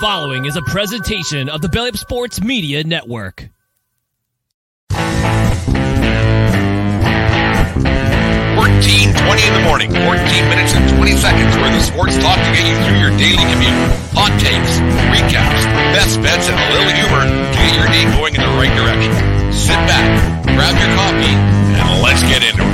Following is a presentation of the Belly Up Sports Media Network. 14, 20 in the morning, 14 minutes and 20 seconds where the sports talk to get you through your daily commute. Hot takes, recaps, best bets, and a little humor to get your day going in the right direction. Sit back, grab your coffee, and let's get into it.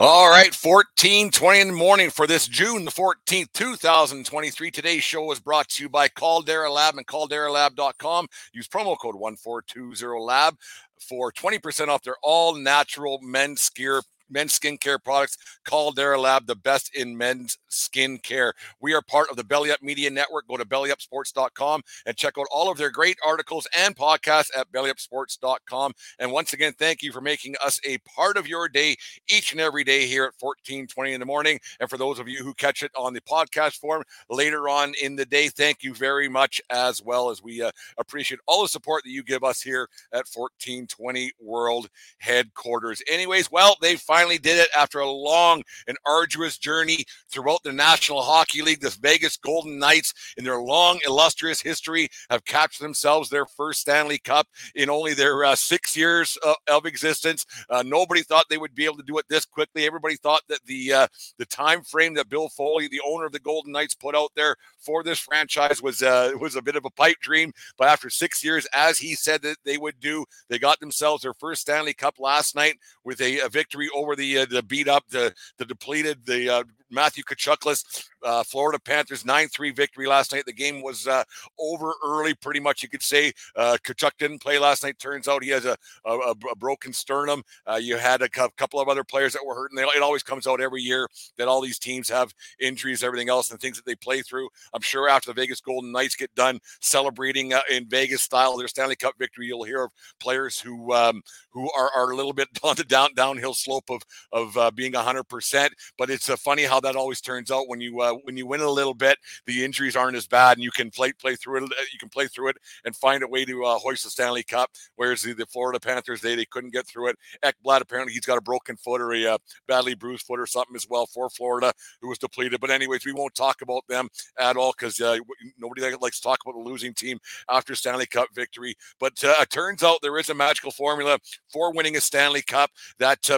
All right, 14, 20 in the morning for this June the 14th, 2023. Today's show is brought to you by Caldera Lab and calderalab.com. Use promo code 1420lab for 20% off their all natural men's gear men's skincare products. Caldera Lab, the best in men's skincare. We are part of the Belly Up Media Network. Go to bellyupsports.com and check out all of their great articles and podcasts at bellyupsports.com. And once again, thank you for making us a part of your day each and every day here at 1420 in the morning. And for those of you who catch it on the podcast form later on in the day, thank you very much as well as we uh, appreciate all the support that you give us here at 1420 World Headquarters. Anyways, well, they finally did it after a long and arduous journey throughout the National Hockey League. The Vegas Golden Knights, in their long, illustrious history, have captured themselves their first Stanley Cup in only their uh, six years of, of existence. Uh, nobody thought they would be able to do it this quickly. Everybody thought that the uh, the time frame that Bill Foley, the owner of the Golden Knights, put out there for this franchise was uh, was a bit of a pipe dream. But after six years, as he said that they would do, they got themselves their first Stanley Cup last night with a, a victory over the uh, the beat up, the the depleted, the uh, Matthew Tkachuk's uh, Florida Panthers 9 3 victory last night. The game was uh, over early, pretty much, you could say. Uh, Tkachuk didn't play last night. Turns out he has a, a, a broken sternum. Uh, you had a couple of other players that were hurt, and they, it always comes out every year that all these teams have injuries, everything else, and things that they play through. I'm sure after the Vegas Golden Knights get done celebrating uh, in Vegas style their Stanley Cup victory, you'll hear of players who um, who are, are a little bit on the down downhill slope of of uh, being 100%. But it's a funny how that always turns out when you uh, when you win a little bit, the injuries aren't as bad, and you can play play through it. Uh, you can play through it and find a way to uh, hoist the Stanley Cup. Whereas the, the, Florida Panthers, they they couldn't get through it. Ekblad apparently he's got a broken foot or a uh, badly bruised foot or something as well for Florida, who was depleted. But anyways, we won't talk about them at all because uh, nobody likes to talk about a losing team after Stanley Cup victory. But uh, it turns out there is a magical formula for winning a Stanley Cup that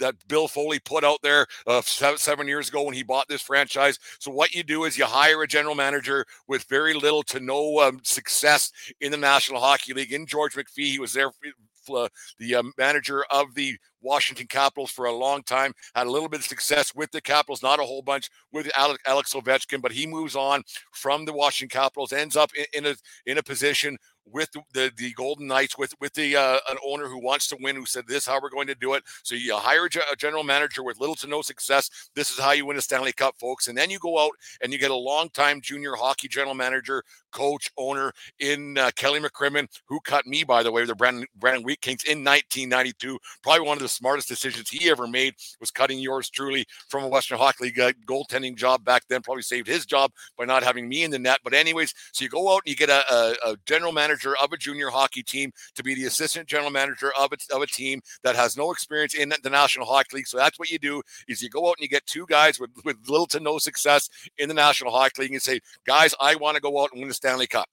that Bill Foley put out there uh, seven years ago when he bought this franchise. So what you do is you hire a general manager with very little to no um, success in the National Hockey League. In George McPhee, he was there. Uh, the uh, manager of the Washington Capitals for a long time. Had a little bit of success with the Capitals, not a whole bunch with Alex, Alex Ovechkin, but he moves on from the Washington Capitals, ends up in, in a in a position with the, the, Golden Knights, with with the uh, an owner who wants to win, who said this is how we're going to do it. So you hire a, general manager with little to no success. This is how you win a Stanley Cup, folks. And then you go out and you get a long time junior hockey general manager, coach, owner in uh, Kelly McCrimmon, who cut me by the way, the Brandon Brandon Wheat Kings in 1992. Probably one of the smartest decisions he ever made was cutting yours truly from a Western Hockey League uh, goaltending job back then. Probably saved his job by not having me in the net. But anyways, so you go out and you get a, a, a general manager manager of a junior hockey team to be the assistant general manager of a, of a team that has no experience in the National Hockey League. So that's what you do is you go out and you get two guys with, with little to no success in the National Hockey League and say, guys, I want to go out and win the Stanley Cup.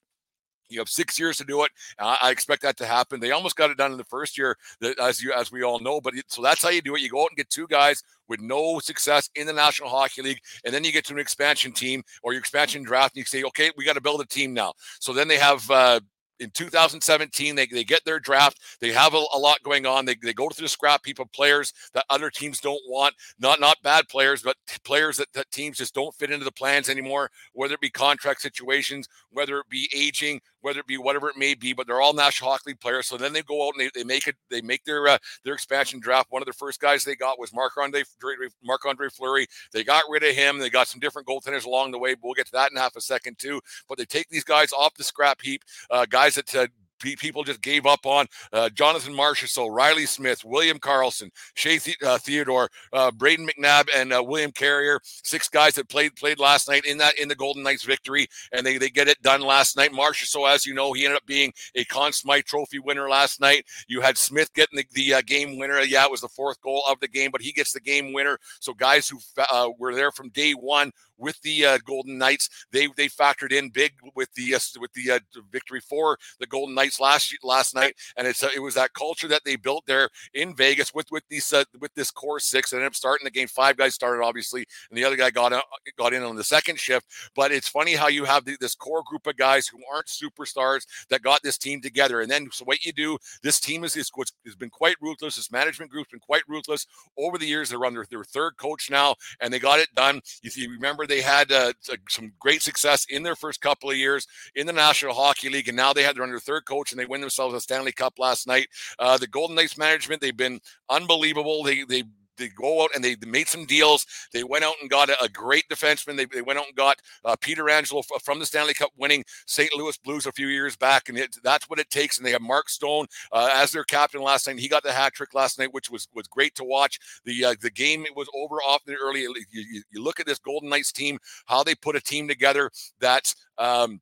You have six years to do it. I expect that to happen. They almost got it done in the first year, as you as we all know. But so that's how you do it. You go out and get two guys with no success in the National Hockey League, and then you get to an expansion team or your expansion draft, and you say, okay, we got to build a team now. So then they have uh, in 2017 they, they get their draft they have a, a, lot going on they, they go to the scrap heap of players that other teams don't want not not bad players but players that, that teams just don't fit into the plans anymore whether it be contract situations whether it be aging whether it be whatever it may be, but they're all National Hockey League players. So then they go out and they, they make it, they make their uh, their expansion draft. One of the first guys they got was Marc Andre Marc Andre Fleury. They got rid of him. They got some different goaltenders along the way. But we'll get to that in half a second too. But they take these guys off the scrap heap, uh, guys that uh, people just gave up on. Uh, Jonathan Marchessault, Riley Smith, William Karlsson, Shea the- uh, Theodore, uh, Brayden McNabb, and uh, William Carrier. Six guys that played played last night in that in the Golden Knights victory, and they, they get it done last night. Marchessault, as you know, he ended up being a Conn Smythe Trophy winner last night. You had Smith getting the, the uh, game winner. Yeah, it was the fourth goal of the game, but he gets the game winner. So guys who uh, were there from day one with the uh, Golden Knights. They they factored in big with the uh, with the uh, victory for the Golden Knights last last night, and it's uh, it was that culture that they built there in Vegas with with these uh, with this core six. Ended up starting the game. Five guys started obviously, and the other guy got got in on the second shift. But it's funny how you have the, this core group of guys who aren't superstars that got this team together, and then so what you do. This team is is has been quite ruthless. This management group's been quite ruthless over the years. They're under their third coach now, and they got it done. You, you remember they had uh, some great success in their first couple of years in the National Hockey League, and now they had their under third coach and they win themselves a Stanley Cup last night. Uh, the Golden Knights management, they've been unbelievable. They they they go out and they made some deals. They went out and got a, a great defenseman. They, they went out and got uh, Pietrangelo f- from the Stanley Cup winning St. Louis Blues a few years back, and it, that's what it takes. And they have Mark Stone uh, as their captain last night. He got the hat trick last night, which was was great to watch. The uh, the game it was over often early. You, you, you, look at this Golden Knights team, how they put a team together that's. Um,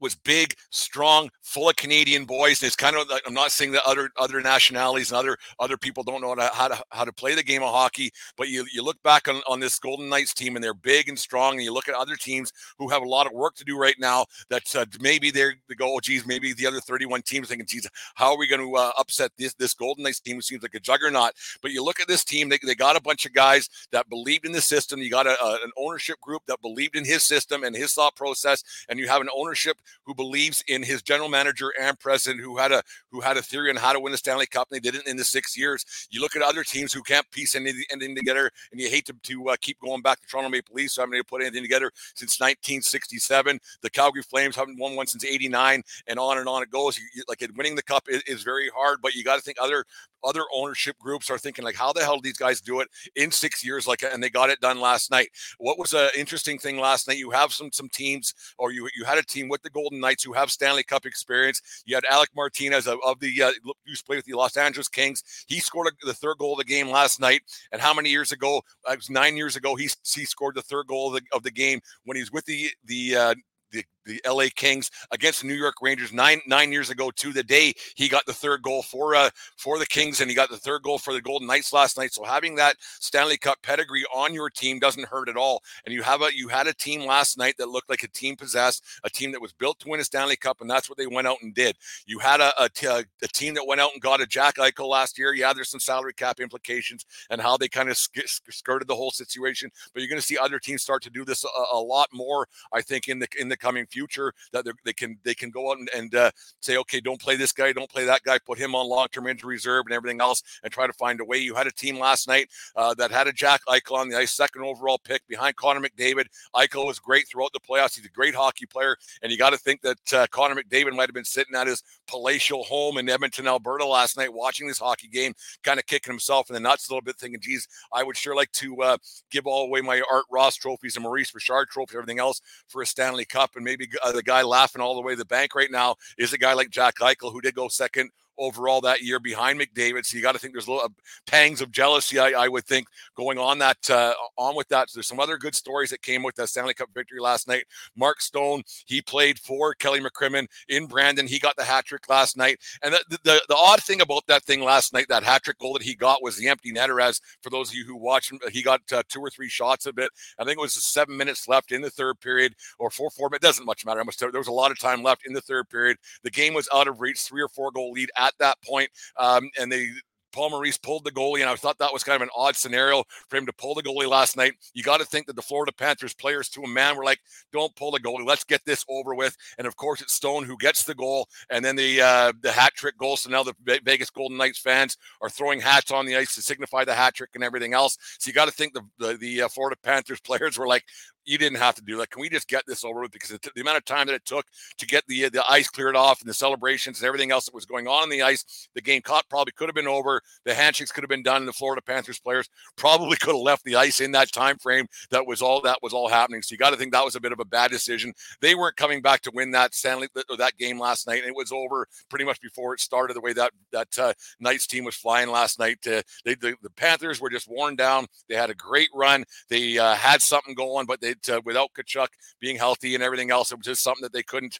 was big, strong, full of Canadian boys. And it's kind of like I'm not saying that other other nationalities and other other people don't know how to how to, how to play the game of hockey, but you you look back on, on this Golden Knights team and they're big and strong, and you look at other teams who have a lot of work to do right now. That uh, maybe they're they go, oh geez, maybe the other 31 teams thinking, geez, how are we going to uh, upset this this Golden Knights team? Who seems like a juggernaut. But you look at this team; they, they got a bunch of guys that believed in the system. You got a, a, an ownership group that believed in his system and his thought process, and you have an ownership who believes in his general manager and president who had a who had a theory on how to win the Stanley Cup. And they didn't in the six years. You look at other teams who can't piece anything, together, and you hate to, to uh, keep going back to Toronto Maple Leafs. So I'm going to put anything together since 1967. The Calgary Flames haven't won one since '89, and on and on it goes. You, you, like winning the cup is, is very hard, but you got to think other other ownership groups are thinking like, how the hell do these guys do it in six years? Like, and they got it done last night. What was an interesting thing last night? You have some some teams, or you you had a team with the Golden Knights who have Stanley Cup experience. You had Alec Martinez of, of the uh, to play with the Los Angeles Kings. He scored a, the third goal of the game last night. And how many years ago? Uh, it was nine years ago. He he scored the third goal of the, of the game when he was with the the uh, the, the LA Kings against the New York Rangers nine nine years ago to the day he got the third goal for uh for the Kings and he got the third goal for the Golden Knights last night. So having that Stanley Cup pedigree on your team doesn't hurt at all. And you have a you had a team last night that looked like a team possessed, a team that was built to win a Stanley Cup, and that's what they went out and did. You had a a team that went out and got a Jack Eichel last year. Yeah, there's some salary cap implications and how they kind of sk- skirted the whole situation, but you're going to see other teams start to do this a, a lot more. I think in the in the coming future future that they can they can go out and, and uh, say, okay, don't play this guy, don't play that guy, put him on long term injury reserve and everything else, and try to find a way. You had a team last night uh, that had a Jack Eichel on the ice, second overall pick behind Connor McDavid. Eichel was great throughout the playoffs. He's a great hockey player, and you got to think that uh, Connor McDavid might have been sitting at his palatial home in Edmonton, Alberta last night, watching this hockey game, kind of kicking himself in the nuts a little bit, thinking, "Geez, I would sure like to uh, give all away my Art Ross trophies and Maurice Richard trophies, everything else for a Stanley Cup, and maybe uh, the guy laughing all the way to the bank right now is a guy like Jack Eichel, who did go second overall that year behind McDavid. So you got to think there's a little uh, pangs of jealousy, I, I would think, going on that uh, on with that. So there's some other good stories that came with that Stanley Cup victory last night. Mark Stone, he played for Kelly McCrimmon in Brandon. He got the hat trick last night. And the, the, the odd thing about that thing last night, that hat trick goal that he got was the empty netter. As for those of you who watched him, he got uh, two or three shots of it. I think it was seven minutes left in the third period or four, four, but it doesn't much matter. There was a lot of time left in the third period. The game was out of reach, three or four goal lead at that point. Um, and they Paul Maurice pulled the goalie, and I thought that was kind of an odd scenario for him to pull the goalie last night. You got to think that the Florida Panthers players, to a man, were like, "Don't pull the goalie. Let's get this over with." And of course, it's Stone who gets the goal, and then the uh, the hat trick goal. So now the Vegas Golden Knights fans are throwing hats on the ice to signify the hat trick and everything else. So you got to think the the, the uh, Florida Panthers players were like, you didn't have to do that. Can we just get this over with? Because the, the amount of time that it took to get the the ice cleared off and the celebrations and everything else that was going on on the ice, the game caught probably could have been over. The handshakes could have been done. And the Florida Panthers players probably could have left the ice in that time frame. That was all that was all happening. So you got to think that was a bit of a bad decision. They weren't coming back to win that Stanley or that game last night, and it was over pretty much before it started. The way that that uh, Knights team was flying last night, uh, they, the, the Panthers were just worn down. They had a great run. They uh, had something going, but they uh, without Tkachuk being healthy and everything else, it was just something that they couldn't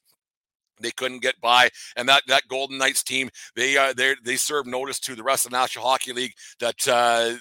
they couldn't get by and that that golden knights team they uh they they serve notice to the rest of the national hockey league that uh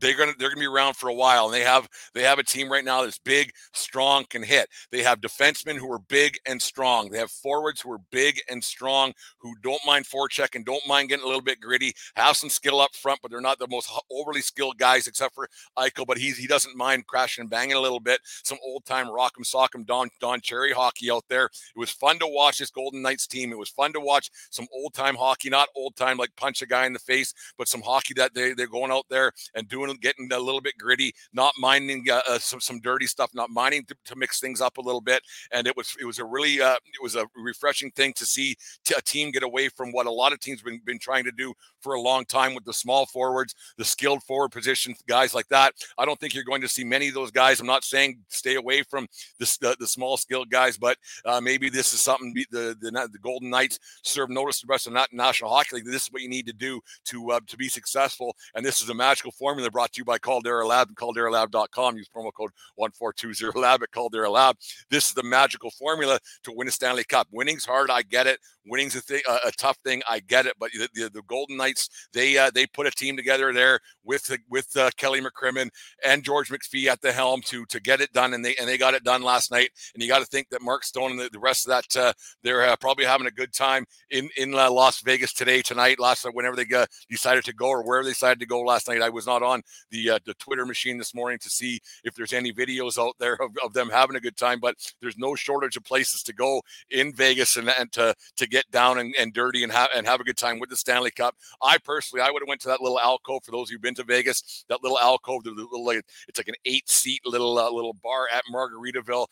they're gonna they're gonna be around for a while, and they have they have a team right now that's big, strong, can hit. They have defensemen who are big and strong. They have forwards who are big and strong, who don't mind forecheck and don't mind getting a little bit gritty. Have some skill up front, but they're not the most overly skilled guys, except for Eichel. But he's he doesn't mind crashing and banging a little bit. Some old time rock'em sock'em Don Don Cherry hockey out there. It was fun to watch this Golden Knights team. It was fun to watch some old time hockey, not old time like punch a guy in the face, but some hockey that they they're going out there and doing getting a little bit gritty, not minding uh, uh, some some dirty stuff, not minding to, to, mix things up a little bit. And it was it was a really uh, it was a refreshing thing to see t- a team get away from what a lot of teams been been trying to do for a long time with the small forwards, the skilled forward position guys like that. I don't think you're going to see many of those guys. I'm not saying stay away from the the, the small skilled guys, but uh, maybe this is something the, the the Golden Knights serve notice to the rest of the National Hockey League. This is what you need to do to uh, to be successful, and this is a magical formula brought to you by Caldera Lab and CalderaLab.com. Use promo code 1420Lab at Caldera Lab. This is the magical formula to win a Stanley Cup. Winning's hard. I get it. Winning's a, thing, a, a tough thing. I get it. But the, the, the Golden Knights, they uh, they put a team together there with with uh, Kelly McCrimmon and George McPhee at the helm to to get it done, and they and they got it done last night. And you got to think that Mark Stone and the, the rest of that uh, they're uh, probably having a good time in in uh, Las Vegas today, tonight, last whenever they uh, decided to go or wherever they decided to go last night. I was not on the the Twitter machine this morning to see if there's any videos out there of, of them having a good time, but there's no shortage of places to go in Vegas and, and to to get down and, and dirty and have and have a good time with the Stanley Cup. I personally, I would have went to that little alcove for those who've been to Vegas. That little alcove, the little like it's like an eight seat little uh, little bar at Margaritaville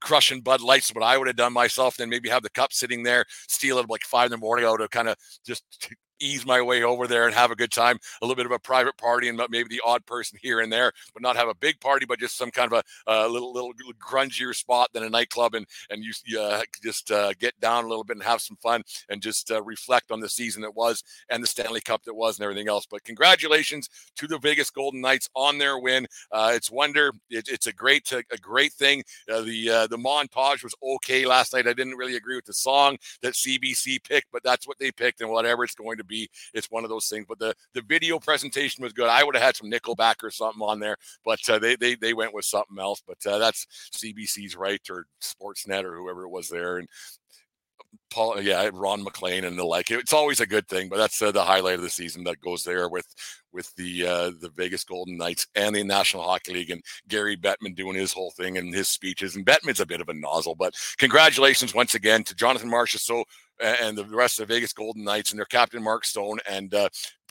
crushing Bud Lights, what I would have done myself, then maybe have the cup sitting there, steal it like five in the morning. I would have kind of just ease my way over there and have a good time, a little bit of a private party, and maybe the odd person here and there, but not have a big party, but just some kind of a, a little, little grungier spot than a nightclub, and and you, uh, just uh, get down a little bit and have some fun, and just uh, reflect on the season that was and the Stanley Cup that was and everything else. But congratulations to the Vegas Golden Knights on their win. Uh, it's wonder. It, it's a great a great thing. Uh, the uh, the montage was okay last night. I didn't really agree with the song that CBC picked, but that's what they picked, and whatever it's going to be. It's one of those things. But the the video presentation was good. I would have had some Nickelback or something on there, but uh, they they they went with something else. But uh, that's CBC's right or Sportsnet or whoever it was there, and Paul, yeah, Ron MacLean and the like. It's always a good thing, but that's uh, the highlight of the season that goes there with with the uh, the Vegas Golden Knights and the National Hockey League and Gary Bettman doing his whole thing and his speeches. And Bettman's a bit of a nozzle, but congratulations once again to Jonathan Marchessault and the rest of the Vegas Golden Knights and their captain Mark Stone and uh,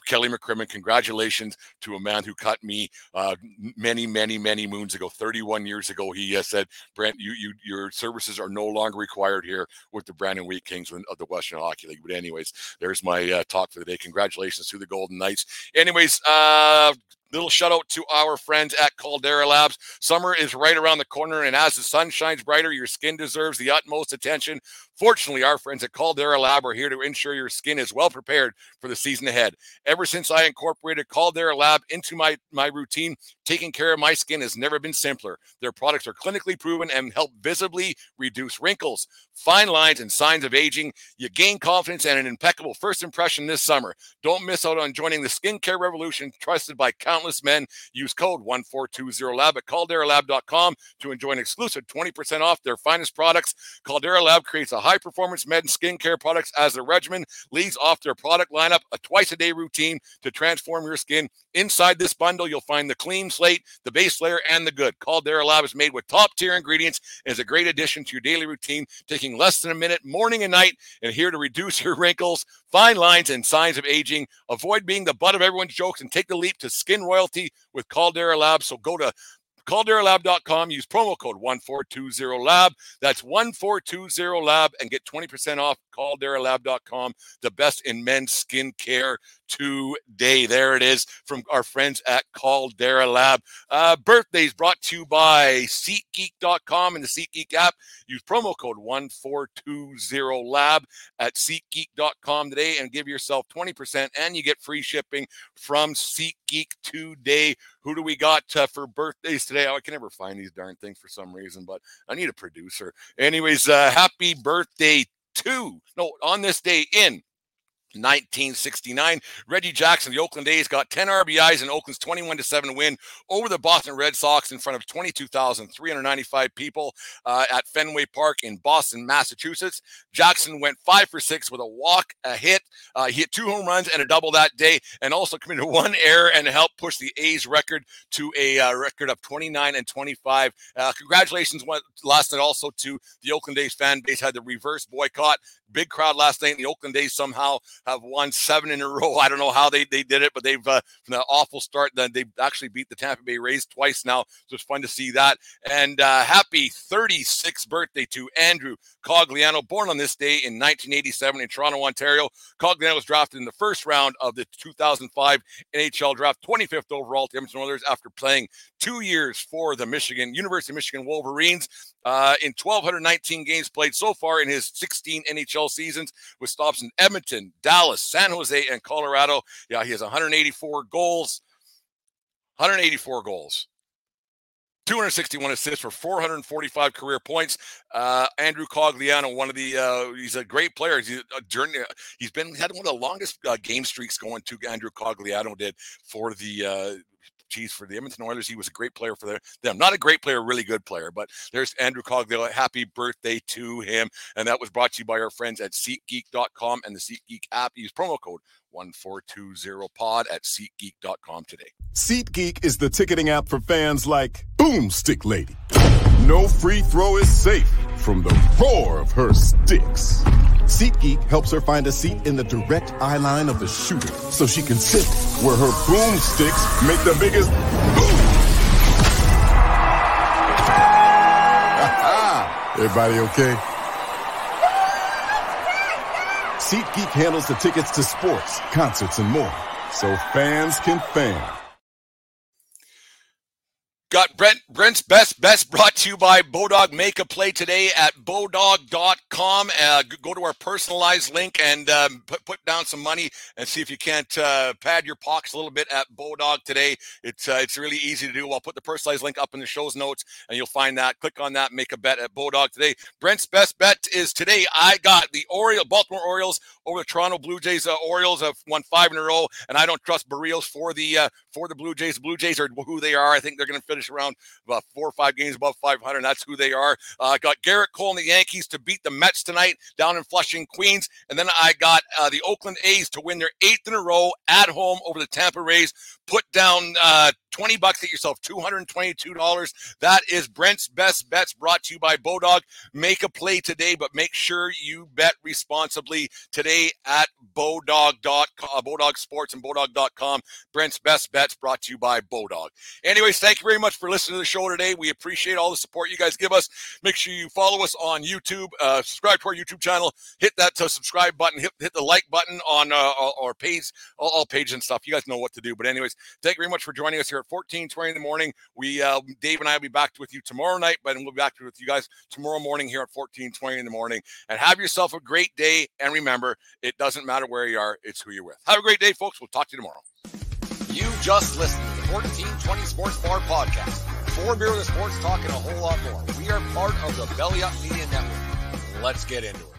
Kelly McCrimmon, congratulations to a man who cut me uh, many, many, many moons ago. 31 years ago, he uh, said, "Brent, you, you, your services are no longer required here with the Brandon Wheat Kings of the Western Hockey League." But anyways, there's my uh, talk for the day. Congratulations to the Golden Knights. Anyways, uh, Little shout out to our friends at Caldera Labs. Summer is right around the corner, and as the sun shines brighter, your skin deserves the utmost attention. Fortunately, our friends at Caldera Lab are here to ensure your skin is well prepared for the season ahead. Ever since I incorporated Caldera Lab into my, my routine, taking care of my skin has never been simpler. Their products are clinically proven and help visibly reduce wrinkles, fine lines, and signs of aging. You gain confidence and an impeccable first impression this summer. Don't miss out on joining the skincare revolution trusted by countless men. Use code 1420lab at calderalab.com to enjoy an exclusive 20% off their finest products. Caldera Lab creates a high performance med and skincare products as a regimen leads off their product lineup, a twice a day routine to transform your skin. Inside this bundle, you'll find the clean slate, the base layer, and the good. Caldera Lab is made with top tier ingredients and is a great addition to your daily routine, taking less than a minute morning and night, and here to reduce your wrinkles, fine lines, and signs of aging. Avoid being the butt of everyone's jokes and take the leap to skin royalty with Caldera Lab. So go to CalderALab.com. Use promo code 1420LAB. That's 1420LAB and get 20% off CalderALab.com. The best in men's skincare today. There it is from our friends at Caldera Lab. Uh, birthdays brought to you by SeatGeek.com and the SeatGeek app. Use promo code 1420LAB at SeatGeek.com today and give yourself 20% and you get free shipping from SeatGeek today. Who do we got uh, for birthdays today? Oh, I can never find these darn things for some reason, but I need a producer. Anyways, uh, happy birthday to, no, on this day in 1969. Reggie Jackson, the Oakland A's, got 10 RBIs in Oakland's 21 7 win over the Boston Red Sox in front of 22,395 people uh, at Fenway Park in Boston, Massachusetts. Jackson went five for six with a walk, a hit. Uh, he hit two home runs and a double that day, and also committed one error and helped push the A's record to a uh, record of 29 and 25. Uh, congratulations last night also to the Oakland A's fan base, had the reverse boycott big crowd last night. And the Oakland A's somehow have won seven in a row. I don't know how they, they did it, but they've uh, from the awful start. Then they've actually beat the Tampa Bay Rays twice now. So it's fun to see that. And uh, happy 36th birthday to Andrew Cogliano, born on this day in 1987 in Toronto, Ontario. Cogliano was drafted in the first round of the 2005 NHL draft, 25th overall to Edmonton Oilers after playing two years for the Michigan University of Michigan Wolverines. Uh, in 1,219 games played so far in his 16 NHL seasons, with stops in Edmonton, Dallas, San Jose, and Colorado. Yeah, he has 184 goals. 184 goals. 261 assists for 445 career points. Uh, Andrew Cogliano, one of the, uh, he's a great player. He's a journey. He's been had one of the longest uh, game streaks going to Andrew Cogliano did for the uh, geez, for the Edmonton Oilers, he was a great player for them. Not a great player, really good player, but there's Andrew Cogliano. Happy birthday to him. And that was brought to you by our friends at SeatGeek.com and the SeatGeek app. Use promo code 1420pod at SeatGeek.com today. SeatGeek is the ticketing app for fans like Boomstick Lady. No free throw is safe from the roar of her sticks. SeatGeek helps her find a seat in the direct eye line of the shooter so she can sit where her boomsticks make the biggest boom. Everybody okay? SeatGeek handles the tickets to sports, concerts, and more so fans can fan. Got Brent Brent's best best brought to you by Bodog. Make a play today at bodog.com. Uh, go to our personalized link and um, put put down some money and see if you can't uh, pad your pockets a little bit at Bodog today. It's uh, it's really easy to do. I'll put the personalized link up in the show's notes and you'll find that. Click on that. Make a bet at Bodog today. Brent's best bet is today. I got the Oriole Baltimore Orioles over the Toronto Blue Jays. Uh, Orioles have won five in a row, and I don't trust Berrios for the uh, for the Blue Jays. Blue Jays are who they are. I think they're going to finish around about four or five games above 500. That's who they are. Uh, got Gerrit Cole and the Yankees to beat the Mets tonight down in Flushing, Queens. And then I got uh, the Oakland A's to win their eighth in a row at home over the Tampa Rays. Put down uh, 20 bucks, at yourself $222. That is Brent's Best Bets brought to you by Bodog. Make a play today, but make sure you bet responsibly today at Bodog.com, Bodog Sports and Bodog.com. Brent's Best Bets brought to you by Bodog. Anyways, thank you very much for listening to the show today. We appreciate all the support you guys give us. Make sure you follow us on YouTube, uh, subscribe to our YouTube channel, hit that uh, subscribe button, hit, hit the like button on uh, our page, all, all pages and stuff. You guys know what to do. But anyways, thank you very much for joining us here at 1420 in the morning. We uh, Dave and I will be back with you tomorrow night, but we'll be back with you guys tomorrow morning here at 1420 in the morning. And have yourself a great day. And remember, it doesn't matter where you are, it's who you're with. Have a great day, folks. We'll talk to you tomorrow. You just listened to the 1420 Sports Bar podcast. Four beer with sports talking a whole lot more. We are part of the Belly Up Media Network. Let's get into it.